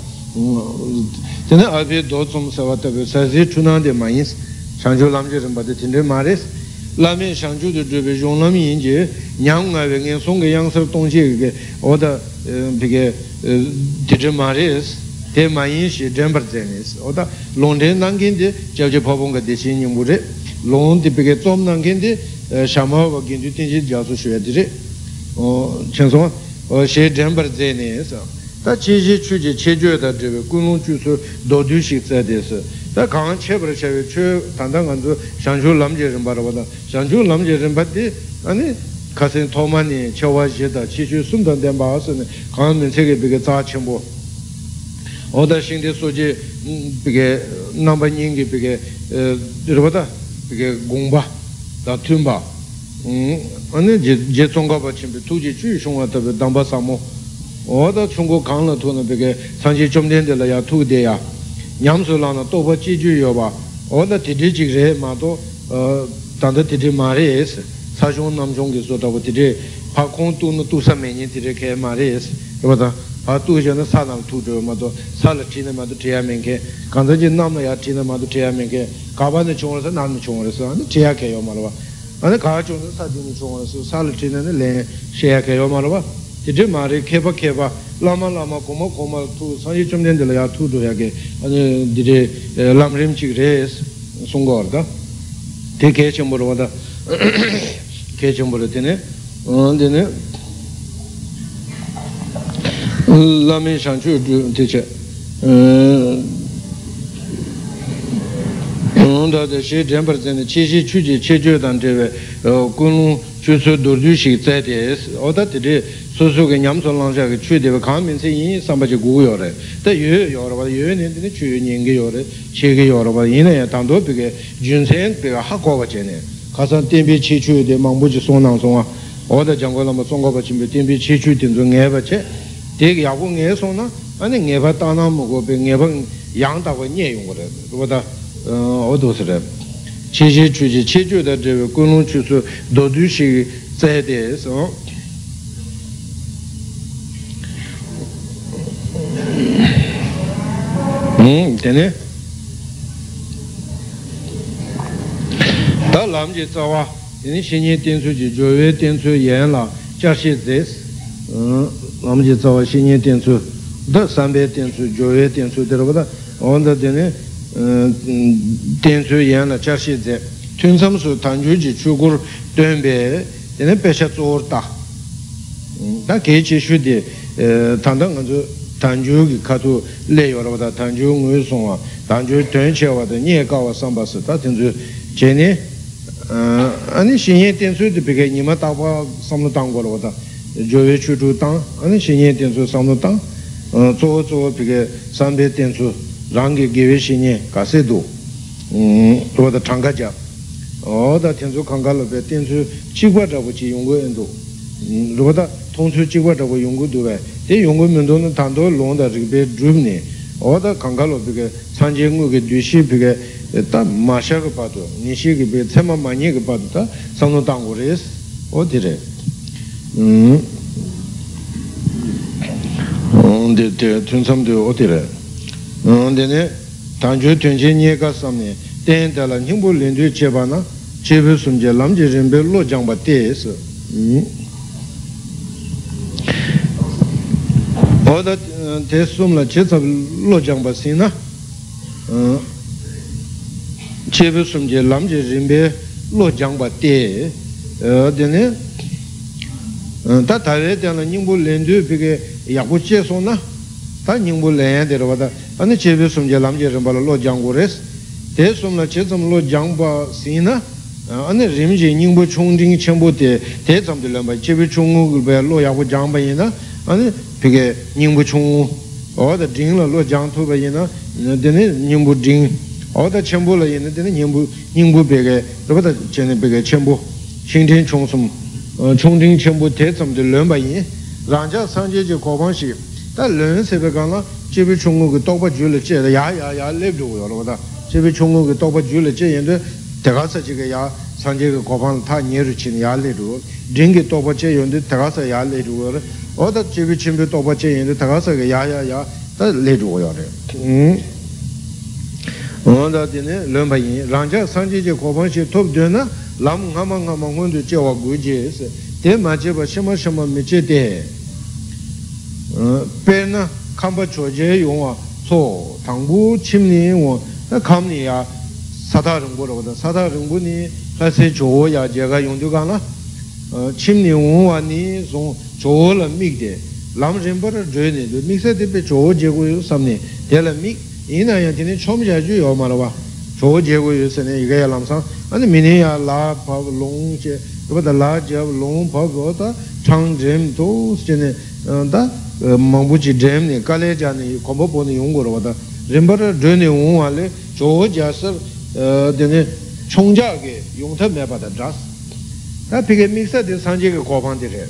tēnā ābī dō tsōng sā bātā bē sā sī chū nā dē mā yīn sī shāng chū lām jī rā bātā tēn rē mā rē lā mē shāng chū dē dē bē yōng lām yīn jī nyāng ngā bē ngē sōng kē yāng sā tōng chī kē o dā bē kē tē rē mā rē sī tē mā yīn shī dēn bār dzē nē sī o dā lōng tē nāng kēn tē chāw chē pā pōng kā tē shī nying bū rē long di peke tsom nang ken di shama wa gen tu ten chi jasu shuya di ri chen song she dhambar ze ne sa ta chi chi chu chi che jo da dribe kun long chu su do du shik tsa de sa tā kāngā chē parā chē wē chū tāntā ngā tsū shāngchū lām jē rīmbā rā wadā shāngchū lām jē rīmbā tī āni kāsīn tōmā nī chē wā jē tā chī chū sūm tā tēm bā sū nī kāngā nī tsē kē bī kē tsā chē mbō odā shīng tē sū jē bī kē nāmbā nyīng kē bī kē rīmbā tā bī kē gōng bā tā tūm bā āni jē tsōng kā bā chī bī tū jē chū shōng wā tā bī dāmbā sā mō odā chōng kō kāng lā tū nā bī kē sāng jē chōm tēn tē lā yā tū tē yā yamsu lana toba chi ju yoba oda titi chik re ma tanda titi ma re es sashung namshung ki so tabo titi pa kong tu nu tu sa me titi ke ma re es yoba ta pa tu je na sa nam tu jo ma sa la chi na ma triya men ke je nam ya chi na ma triya men ke kaba na chung rasa nam na chung rasa ane triya ke yo ma rwa ane kaba chung rasa sa di na chung rasa sa la chi na ne le sheya ke yo ma rwa tere maare kheba kheba lama lama koma koma tu sanji chumden ya tu dhruya ge dire lam rim chik re sunga orga te ke chambura wada ke chambura tene tene lami shanchu teche onda de she drembar zene che she chu je che jo dan tewe kunlu chu su durju shik zay des oda tere dur ju shi zai de oda tiri su su ge nyam su lang sha ge chu dewe kaan min se yin samba chi gu yo re da yu yo ra ba yu ne dine chu nying ge yo re che ge yo ra ba yin ya tang do pi ge jun sen pi ge ha kwa ba che ne ka san ten pi chi chu de mang bu chi song nang song a oda jang go la ma song go ba chi me ten pi chi chu tin zu nge ba che de ge ya gu nge song na ane nge ba ta na mo go pe nge ba yang da ba nye yung go 음 되네 달람지 자와 이니 신이 텐수지 조외 텐수 연라 자시 데스 음 남지 자와 신이 텐수 더 삼베 텐수 조외 텐수 들어보다 온다 되네 텐수 연라 자시 데 튼삼수 단주지 추구르 된베 되네 배셔 쪼르다 다 개치 슈디 당당 간주 ze tun sam su tan ju ji chu gur duen be tene pe sha zor ta ta ke chi shu di tan ta ngan zu tan ju ki ka tu le yo ra tan ju ngui song wa tan ju tuen che wa da nye ka wa sam pa si ta ten su che ne ani xin yen ten su di pe ke nima ta pa sam lu tang go ra da jo we chu chu tang ani xin yen ten su sam lu tang zo zo pe ke san pe ten su rāngi gīvē shīnyē kāsē dō rō dā chāngā jā o dā tēnsu kāngā lō bē tēnsu chīgwā chābu chī yōnggō yōn dō rō dā tōngsu chīgwā chābu yōnggō dō bē tē yōnggō mīntō nō tāntō lōngdā rīg bē dhruv nē oda kāngkā lō bīgā sāngjē ngō kē dhūshī bīgā tā māshā kā pātō nīshī kē bīgā tsēmā māñī kā pātō tā sāngnō tānggō rēs o tē rē tūn sām tē o tē rē tē nē tāngchō tūñchē nye kā sām nē tēn tā lā nyingbō lēn tū chē pā na chē bē sum chē lām chē rīm bē lō jāng pā tē sā oda tē sumla che tsab lo jangba sī na? Chebe sumje lamje rinpe lo jangba tē dēne tā tāwe dēla nyingbu lindu pīke yāgu che so na? Tā nyingbu lēn dēra wada ane chebe sumje lamje rinpa lo janggu res. Te sumla che tsam lo jangba si na? Ane rimje nyingbo chung ting chenpo te. Te tsam de lamba chebe chung gulba lo yagbo jangba ina ane peke nyingbo chung oda jing la lo jang tu ba ina dene nyingbo jing. Oda chenpo la ina dene nyingbo nyingbo peke rupata chene peke chenpo shing ting chung sum. Chung ting chenpo te tsam de lamba ina rangja sanje je kobang shi tā lēn sēpē kāngā jībī chūngu kī tōkpa jū lē chē yā yā yā lēp chūgu yō rō bā tā jībī chūngu kī tōkpa jū lē chē yin tēkā sā chī kī yā sāng jē kī kōpāng tā nye rū chī yā lē rū rīng kī tōkpa chē yin tō tēkā sā yā lē rū rō o tā jībī chīmbī tōkpa chē yin tō tēkā sā kī yā yā yā tā lē rū yō rē o tā tī nē lēn bā yin sāng jē jē kōpāng shī tōp dē na ngā mā ngōn tō jē wā gu jē sē tē mā jē bā shima shima mī chē tē pē na kāmpa chōjē yōngwa tsō tāngbū chīmni wō na kāmni yā sātā rīngbō rō bātā sātā rīngbō nī lāsē chō yā jēgā yōngdō kā na chīmni wō wā nī sōng chō lā mīk dē lām rīmbā rā rō nī dō mīk sā tē pē chō jēgō yō sām nī dē lā mīk yī na yā tī nī chōm jā jū yō mā rā bā chō jēgō yō sā nī yī gā yā lām sāng ā nī mī nī yā lā pā lōng jē rō bātā lā jā lōng pā bō tā chāng jēm tō sā nī tā māngbū chī dhēm nī kālē chā nī kōmbā pō nī yōnggō rō bātā rīmbā rā dhē nī wōng wā lē chō tā mē bātā dhās tā pī kē kōpāng dē rē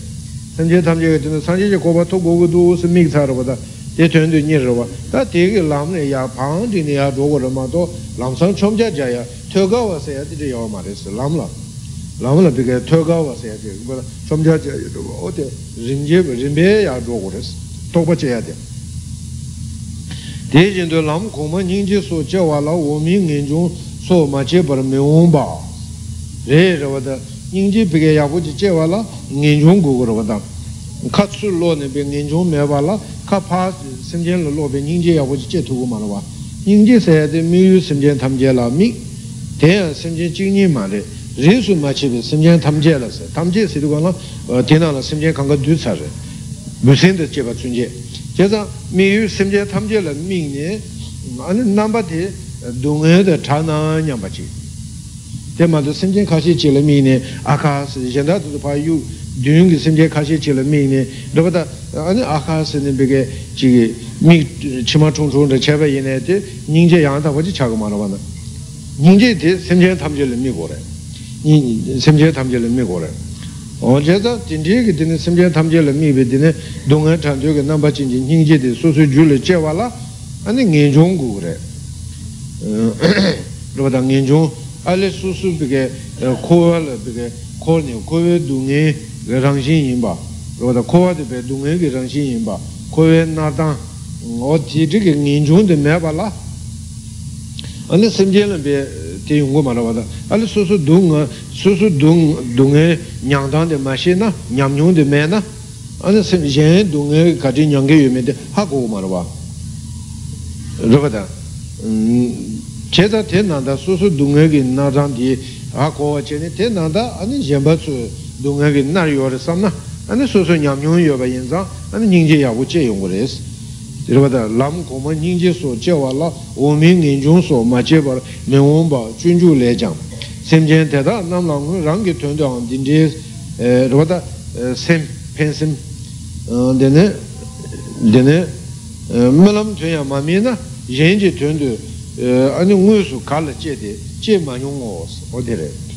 sāng jē tham jē kē dēne sāng jē kē kōpā tō gō gō dō sā mīk sā rō bātā dē tuyān dō nī rō bā tā dē kē lām nē yā pāng dī nē yā rō gō rō mā tō lām sāng chōng jā jā yā tō gā wā sā yā dī rē yā wā mā rē sā lām lā lām lā pī kē tō gā wā sā yā dī chōng jā jā yā rō bā o dē rīm bē yā rō gō rē sā tōkpa chaya de de jin tu lam kōma nying ji so che wa la wo mi ngin chung so ma che par mi wong ba re re wa da nying ji pike ya bu ji che wa la ngin chung gu gu ra wa da kā tsū lō nē bē ngēn chōng mē bā lā kā pā sīm jiān lō lō bē nīng jē yā gu jī jē tū gu mā rā bā nīng jē sā yā dē mī yu sīm jiān tam jē lā mī tē yā sīm jiān jīng nī mā rē rē sū mā chī bē sīm jiān tam jē lā sā tam jē sī tu gu lā tē nā lā sīm jiān kāng kā dū tsā rē mū sēn dā jē bā tsūn jē jē sā mī yu sīm jiān tam jē lā mī nē nā mbā tē dō ngē dā chā nā nyā bā chī tē mā tō sīm jiān kā shī chī lā mī nē ā kā sī yā dā tō pā yu dūyōngi simjē kāshē chīla mī nē rāpa tā āni ākhā sī nē bēgē jī mī chīmā chōng chōng dā chēpa yī nē tē nīngjē yāng tā wā jī chāgā mā rā wā nā nīngjē tē simjē tam jē lē mī gō rē simjē tam jē lē mī gō rē o jē tā tīndē kī tēne simjē tam jē lē mī bē tēne dōngā chāng tō kī nāmbā chīng jī nīngjē tē sū sū jū lē chē wā lā āni ngē chōng gō rē rāpa tā ngē chōng ālē sū sū bēgē kō wā lē bēgē kō nē kō wē dō ngē ge rang xin yin ba ro da ko wa de be du nge ge rang xin yin ba ko we na dang o ti zhe ge ngin chung de me ba la ane sem jian le be te yung go ma la ba da ane su su du nge su su du du nge nyang dang de ma shi na nyam nyung de me na ane sem jian du nge ka zhi nyang ge yu me de ha go ma la ba ro ba da che da te na da su su du nge ge na dang di ha go wa che ne te na da ane yen ba su dunga ki nar yuwa samna ane so nyam nyung yuwa yin zang ane nyingje ya wu che yung res dirwa da lam koma nyingje so che wa la o mi ngin chung so ma che bar me wong ba chun ju le jang sem jen te da nam lang kong rang ki tuen tuang din je dirwa da sem pen sem dene dene me lam tuen ya ma mi na yen je tuen tu ane ngu su ka la che de che ma nyung o o dire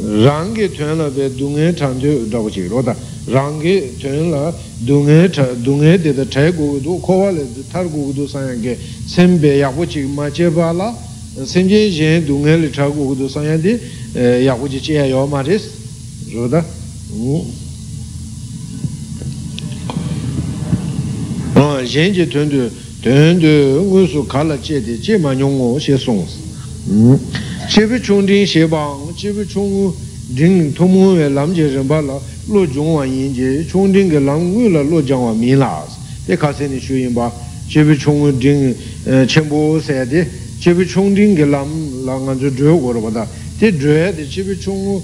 rāngi tuyān lā bē dūngē chāng tuyō rāba chī rō tā rāngi tuyān lā dūngē dūngē dē tā chāi gu gu dū kōwa lē thār gu gu dū sāyā kē sēn bē yā gu chī mā chē bā lā sēn jē yēn dūngē lē chā gu gu dū sāyā dē yā gu chī chē yā yō mā rē sī rō tā yēn jē tuyān tuyō tuyān tuyō ngū sū kā lā chē dē chē mā nyōng ngō xē sōng chē bē chōng dīng xē bāng chung ring tomo we lam je rinpa la lo jung wa yin je chung ring ge lam ngui la lo jang wa min la. De ka se ni shu yin ba jibu chung ring chenpo se de jibu chung ring ge lam la nga zu zhe go ro da. De zhe de jibu chung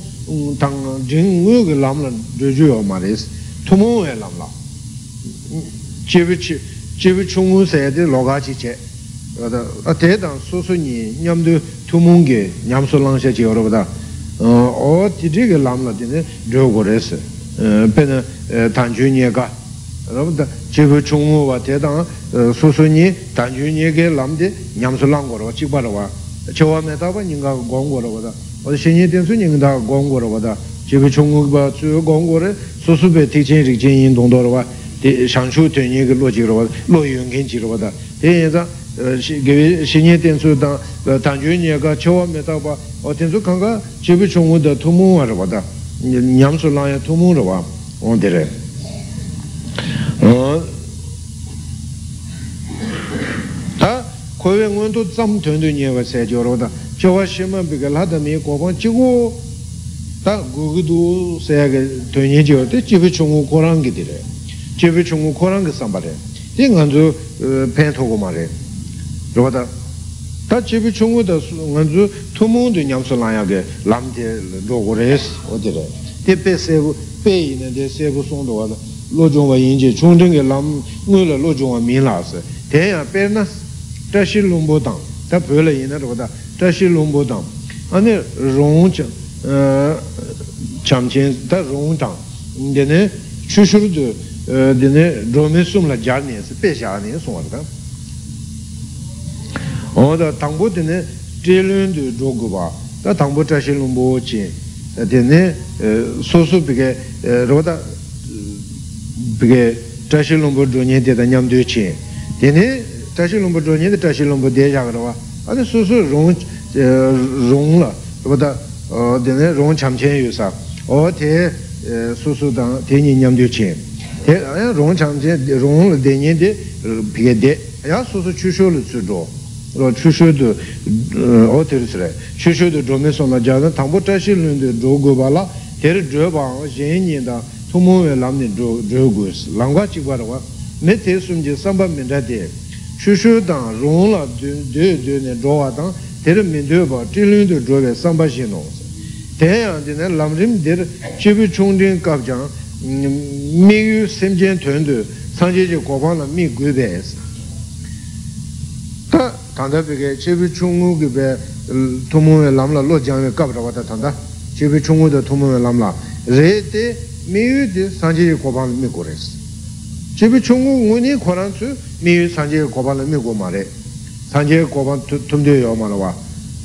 tang ring ngui ge lam la zhe zhe yo ma re tomo we lam la. Jibu jibu chung se de lo ga chi che a te dang su su ni nyam du tumun ge nyam su lang she che yo ro da o ti ri ge lam la di ne ryo go re se. Pe ne tan ju nye ga. Rāba da jibu chungu wa te dang su su ni tan ju nye ge lam di nyam su lang go rwa chik pa rwa che wa me ta pa nying ga gong go rwa da. O da shen ye ten su nying da gong go rwa da. Jibu chungu ba su yu gong go re su su pe tik chen rik chen yin dong do rwa di shang shu ten nye ge lo jik rwa lo yun ken chi rwa da ten ye zang shen ye ten su dang tan ju nye ga che wa me ta pa o ten su kanga jibu chungu da tu mu wa rwa da. Nyam su lang ya tu mu rwa o de re. Tā kōwē ngōn tō tsaṁ tuñ nye sē jō rō tā chō wā shima bī kā lā tā mī kō pāng chī kō tā gu. Gu tū sē kā tuñ nye jō tē chī pī chōng wū kō rāng kī tī rē chī pī chōng wū kō rāng kī sāmbā rē tī ngā dzū pēn tō kō mā rē rō tā tā chī pī chōng wū tā ngā dzū tū mōng tū nyam sū lā yā kē lām tē rō kō rē sī wā tī rē tē pē sē bū pē yī nē tē sē bū sōng tō wā tā lo zhōng wā yin jī chōng zhēng kē lām ngū lā lo wā mī lā sē tē yā pē nā tā shī lōng bō tāng tā pē lā yin nā rō tā tā shī lōng bō tāng ā nē rōng chāng chām chēn tā rōng tāng dē nē chū shū rū dē nē rō mē sūm lā jā nē sē pē shā nē sōng wā tā ā tā tāng bō dē nē tē lōng dē rō gu bā tā tāng bō tā shī lōng bō chēn dē nē sō sū pē kē rō tā pīkē trāshī lōmbō dōnyē tētā ñam tuyō chē tēne trāshī lōmbō dōnyē tē trāshī lōmbō dē chā kārā wā ātē sū sū rōng rōng lā rō tā tēne rōng chām chēn yu sā o sū tāng tē nī ñam tuyō chē tē rōng chāng chē, rōng lā dēnyē dē pīkē dē, yā sō sō chū shō lā tsū rō, rō chū shō dō, o tē rī sō rē, chū shō dō rō mē sō na jā dā, tāng bō tā shī lō dō rō gō bā lā, tē rī rō bā ngā, yē nyē dā, tō mō wē lām nē rō gō sī, lāng guā chī guā rā guā, mē tē sōm jē sāmbā mē rā dē, chū shō dāng rōng lā dē dē nē rō wā dāng, tē rī mē dē bā, tē lō dō rō wē sāmbā shī nō sī, tē yā dē nē lām rīm dē rī chē bī chōng dēng kāp jāng, mi yu semjen tuandu sanje je gopaan la mi gui bes ta tanda peke chebi chungu ki be tumuwe lamla lo jangwe kabra wata tanda. Chebi chungu da tumuwe lamla re te mi yu di sanje je gopaan la mi gu res chebi chungu nguni koran su mi yu sanje je gopaan la mi gu ma re. Sanje gopaan tumde yo ma la wa.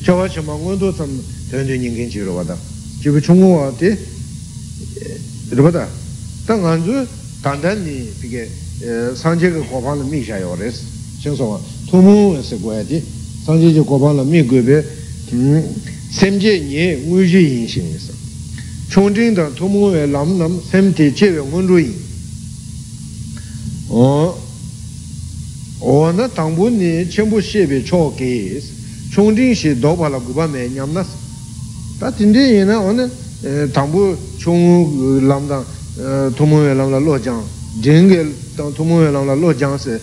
Shawa shima ngundu sam tuandu nyingen chi ro wata chebi chungu wa te eh, rupata tā ngā rū tāntān nī pīkē sāngcē kā kōpā lā mī shā yō rēs shēng sō wā tūmū wē sē guwā tī sāngcē kā kōpā lā mī guwē bē sēm jē nye ngū jī yīn shīng yī sā chōng chīng tā tūmū wē lām nām sēm tē chē wē ngūn rū yīn o nā tāngbū nī chēmbū shē bē chō kē yī sā chōng chīng shē dō pā lā guwā mē nyam nā sā tā tīndē yī na o nā tāngbū chōng lām tāng tōmōwe lāṅ lā lō jāng, jēngi tōmōwe lāṅ lā lō jāng sē,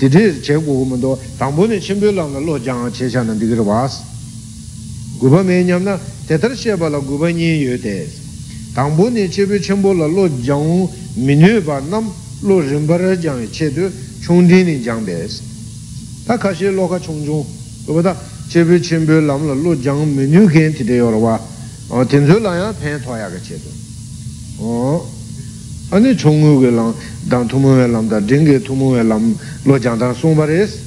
dīdhī chē gu gu mō tō, tāmbō nī chīmbio lāṅ lā lō jāng chē shā nā dī gīr wās. Gubā mē ñam na, tētar shē bā lā gubā nī yu tē, tāmbō nī chīmbio chīmbio lā lō jāng mī nī bā nām lō rīmbā rā jāng chē tu chōng dī nī jāng bē sē. Tā kā shē lō kā chōng chōng, gubā tā chīmbio chīmbio lāṅ lā lō jāng mī nī kēn tī tē yor wā, tēn zō lā yā pēn tō yā kā chē tu ane chongu ge lang dang tumu we lam da denge tumu we lam lo jang dang sung bar es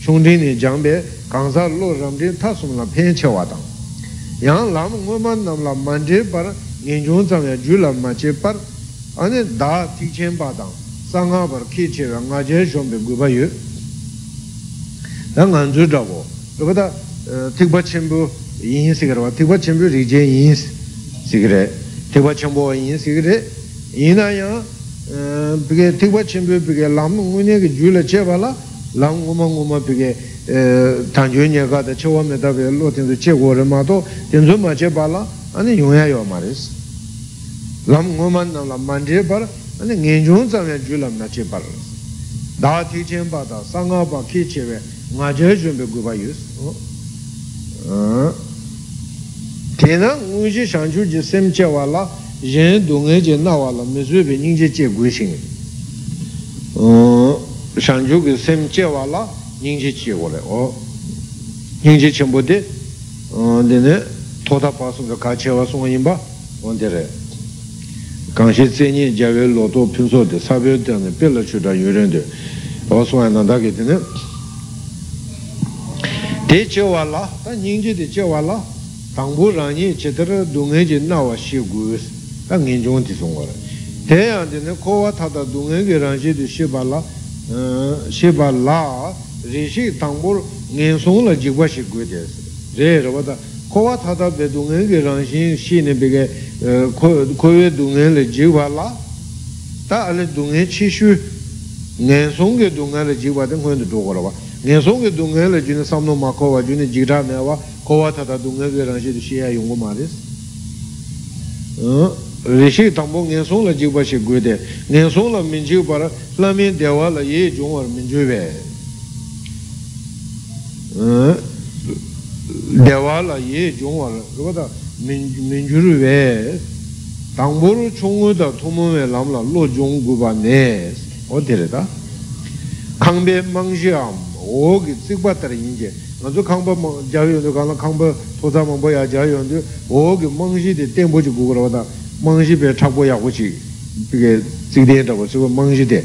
chung din ni jang be gang sa lo ram din ta sum la pen che wa dang. Yang lam ngo man nam la man je par ngen jung zang ya ju la ma che par ane da ti chen ba dang sa nga par ki che wa nga je shom be gu ba yu. Da ngan ju da bo lo da eh, tik ba chen bu yin sig ra tik ba chen bu ri je yin sig re tik ba chen bo yin sig re yin na ya pike tik pa chen bu pike lam ngu nye ki ju la che pa la lam ngu ma ngu ma pike tan ju nye ka da che wa me da pe lo ten su che go re ma to ten su ma che pa la ane yung ya yo ma res. Lam ngoman nam la man je par ane ngen chung tsam ya ju lam na che par da ti chen pa da sa nga pa ki che we nga je jun be gu pa yus tena ngu ji shang chu ji sem che wa la yin du nge je na wa la me zui be ning je che gu xing shang chu ge sem che wa la ning je che wo le o ning je chen po de dene toda pa sung ka che wa sung yin ba won de re 강시 제니 자외 로도 평소데 사별 때는 별로 주다 유련데 어서와 난다게 되는 대체와라 다 닝제데 제와라 당부라니 제대로 동해지 나와 시구 tā ngīn chōng tī sōng wā rā tē yā tē nē kō wā tā tā dō ngē kē rāng shē tī shē bā lā shē bā lā rē shē tāng bō ngē sōng lā jī guā shē guē tē sē rē rā wā tā kō wā tā tā bē dō ngē kē rāng shē shē nē bē kē kō wē dō ngē lā jī guā lā tā ā lē dō ngē chī shū ngē sōng kē dō ngē lā jī guā tē ngō yā tō rā wā ngē sōng kē dō ngē lā jū nē sām nō mā kō wā jū nē jī rā mē wā kō wā tā tā dō ngē kē rāng shē tī shē yā yōng kō mā rē sē rishi tangpo ngen song le jigwa shi gui de. Ngen song le min jigwa la lamin dewa la ye jungwa min jui dewa la ye jungwa la rupa da minjuru we tangburu chungu da tumu we lam la lo jung gu ba ne. O tere da. Kangbe mangshiyam o ki tsikpa tar yin je nga zu kangpa jayo yondu ka la kangpa tosa mangpa ya jayo yondu o ki mangshi de tenpo chi gu gu la da mangshi pe chakpo ya gu chi pike tsikden tabu sikwa mangshi de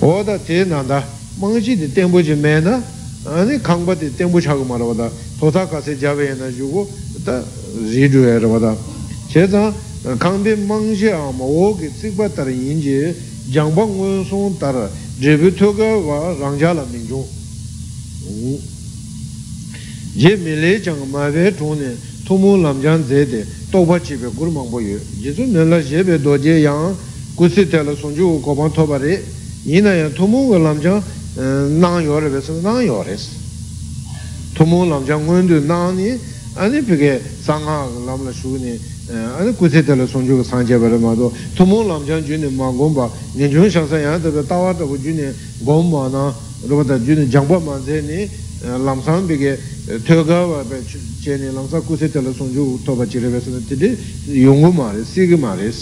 o da te nanda mangshi de tenpo chi me na 아니 강바디 땡부 차고 말아보다 도사 가세 잡에나 주고 다 리주에 라보다 제가 강비 망시아 뭐 오게 찍바다를 인지 장방 원송 따라 제부토가 와 랑자라 민족 제 밀레 장마베 돈 tumu lamjan zede tokpa chibe guru mangpo yu. Jizu nila shebe doje yang kusi tela sunju kopan toba re ina yang tumu lamjan eh, nang yore besa nang yore se tumu lamjan ngundu nang ni ane pige sangha lamla shu ni eh, ane kusi tela sunju ka sanje bari mado tumu lamjan ju ni ma gomba ninchun shaksa yang tabe tawa tabu ju ni gomba na rupata ju ni jangpa manze ni lam san bige teo ga wa che ni lam sa kuse tala sonju toba jire besa yungu ma re, sigi ma re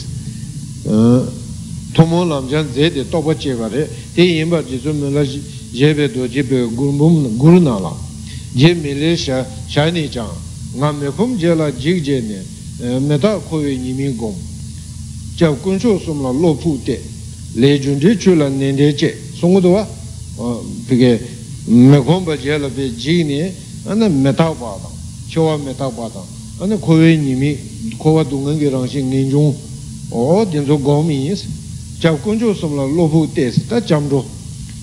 tumung lam chan ze de toba che bari te yinba ji su mi la je be do je be guru na je mi le sha sha ni chang nga me khum je la jik je ni mētā kōyō nīmī gōng jā gōngshō sōm lā lō pū tē lē jūn tē chū lā nēn tē chē sōng gō tō wā pīkē mē khōng bā jē lā pē jī nē anā mētā pā tāng chō wā mētā pā tāng anā kōyō nīmī kō wā dōng ngā kē rāng shī ngēn chōng o tēn sō gōng mī yī sī jā gōngshō sōm lā lō pū tē sī tā chām chō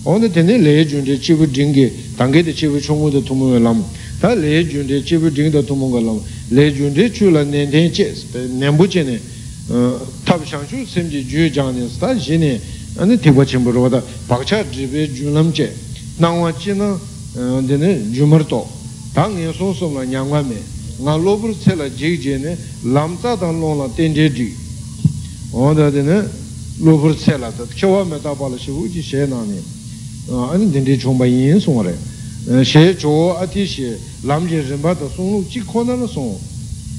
o nā tēne lē jūn tē chī pū jīng kē tāng kē tē chī pū chōng gō tē tō mō yō lām tā lē jūn tē chī pū jīng tē tō mō gā lām le jun de chu la nen ten che nen bu che ne. Tab shang shu sem ji ju jang ne sta ji ne ane te kwa chen bu ro da pak cha zhi be jun lam che nang wa chi na de ne ju mar to ta ngen so so la me nga lo bur che la ji je ne lam ta dang long la ten je ji o da de ne lo bur che la ta che wa me ta pa la shi wu ji she na ne ane den de chong ba yin song re xie zhuo a ti xie lam jie rinpa da song lu jik kho na la song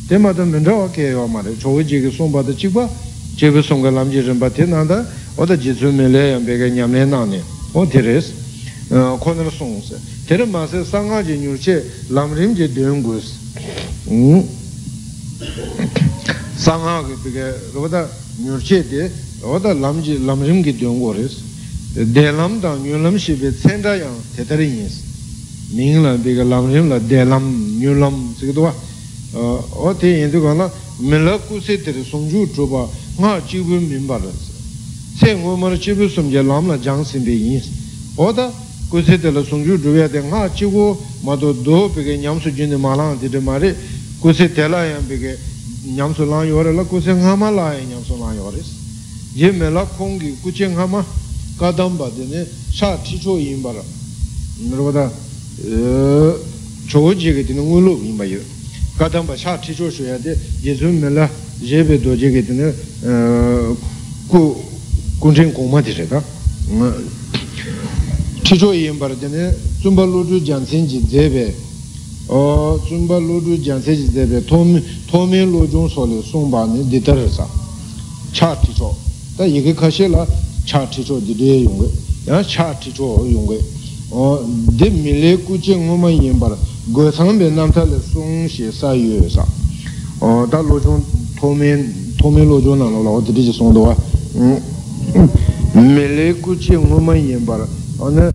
ten ma dan nanda wa kaya wa ma re zhuo ji ge song pa da jik pa jie ge song ka lam jie rinpa ten na da o da ji zun me le yang be ge nyam le na ne o te re si kho na la song se te re ma se sang ha ji nyur che lam rim je duen gu si sang ha ge be ge ro da nyur che de o da lam ji lam rim ge duen gu re si de lam dang nyur lam shi be tsen da yang te ta rin yin si ming la biga lam rim la de lam nyu lam sige duwa o te yin tu ka la mi la ku se tere song ju zhu ba nga chi bu min ba la se ngu ma la chi bu sum je lam la jang sin be yin o da ku se tere song ju zhu ya de nga chi gu ma do do biga nyam su jin de ma lang di de ma re ku se te la yang biga nyam su lang yo re la ku se nga ma la yang nyam su lang yo re je me la kong ki ku che nga ma ka dam ba de ne sha chi cho yin ba la nirwa da chōjī gā tīnā ngū lūp yīmbā yu gādāmbā shā tī chō shū yā tī yīsū mē lā yē bē dō mē lū chūng sō lī sōng bā nī dī tā rā sā chā tī chō tā yī gā kā shē lā chā tī chō dī dī yōng gā yā chā tī chō yōng gā de mi le ku che ngo ma yin bar go sang be nam ta le sung xie sa yue sa. O da lo zhong to me to me lo zhong na lo lo de ji song do wa. Mi le ku che 哦那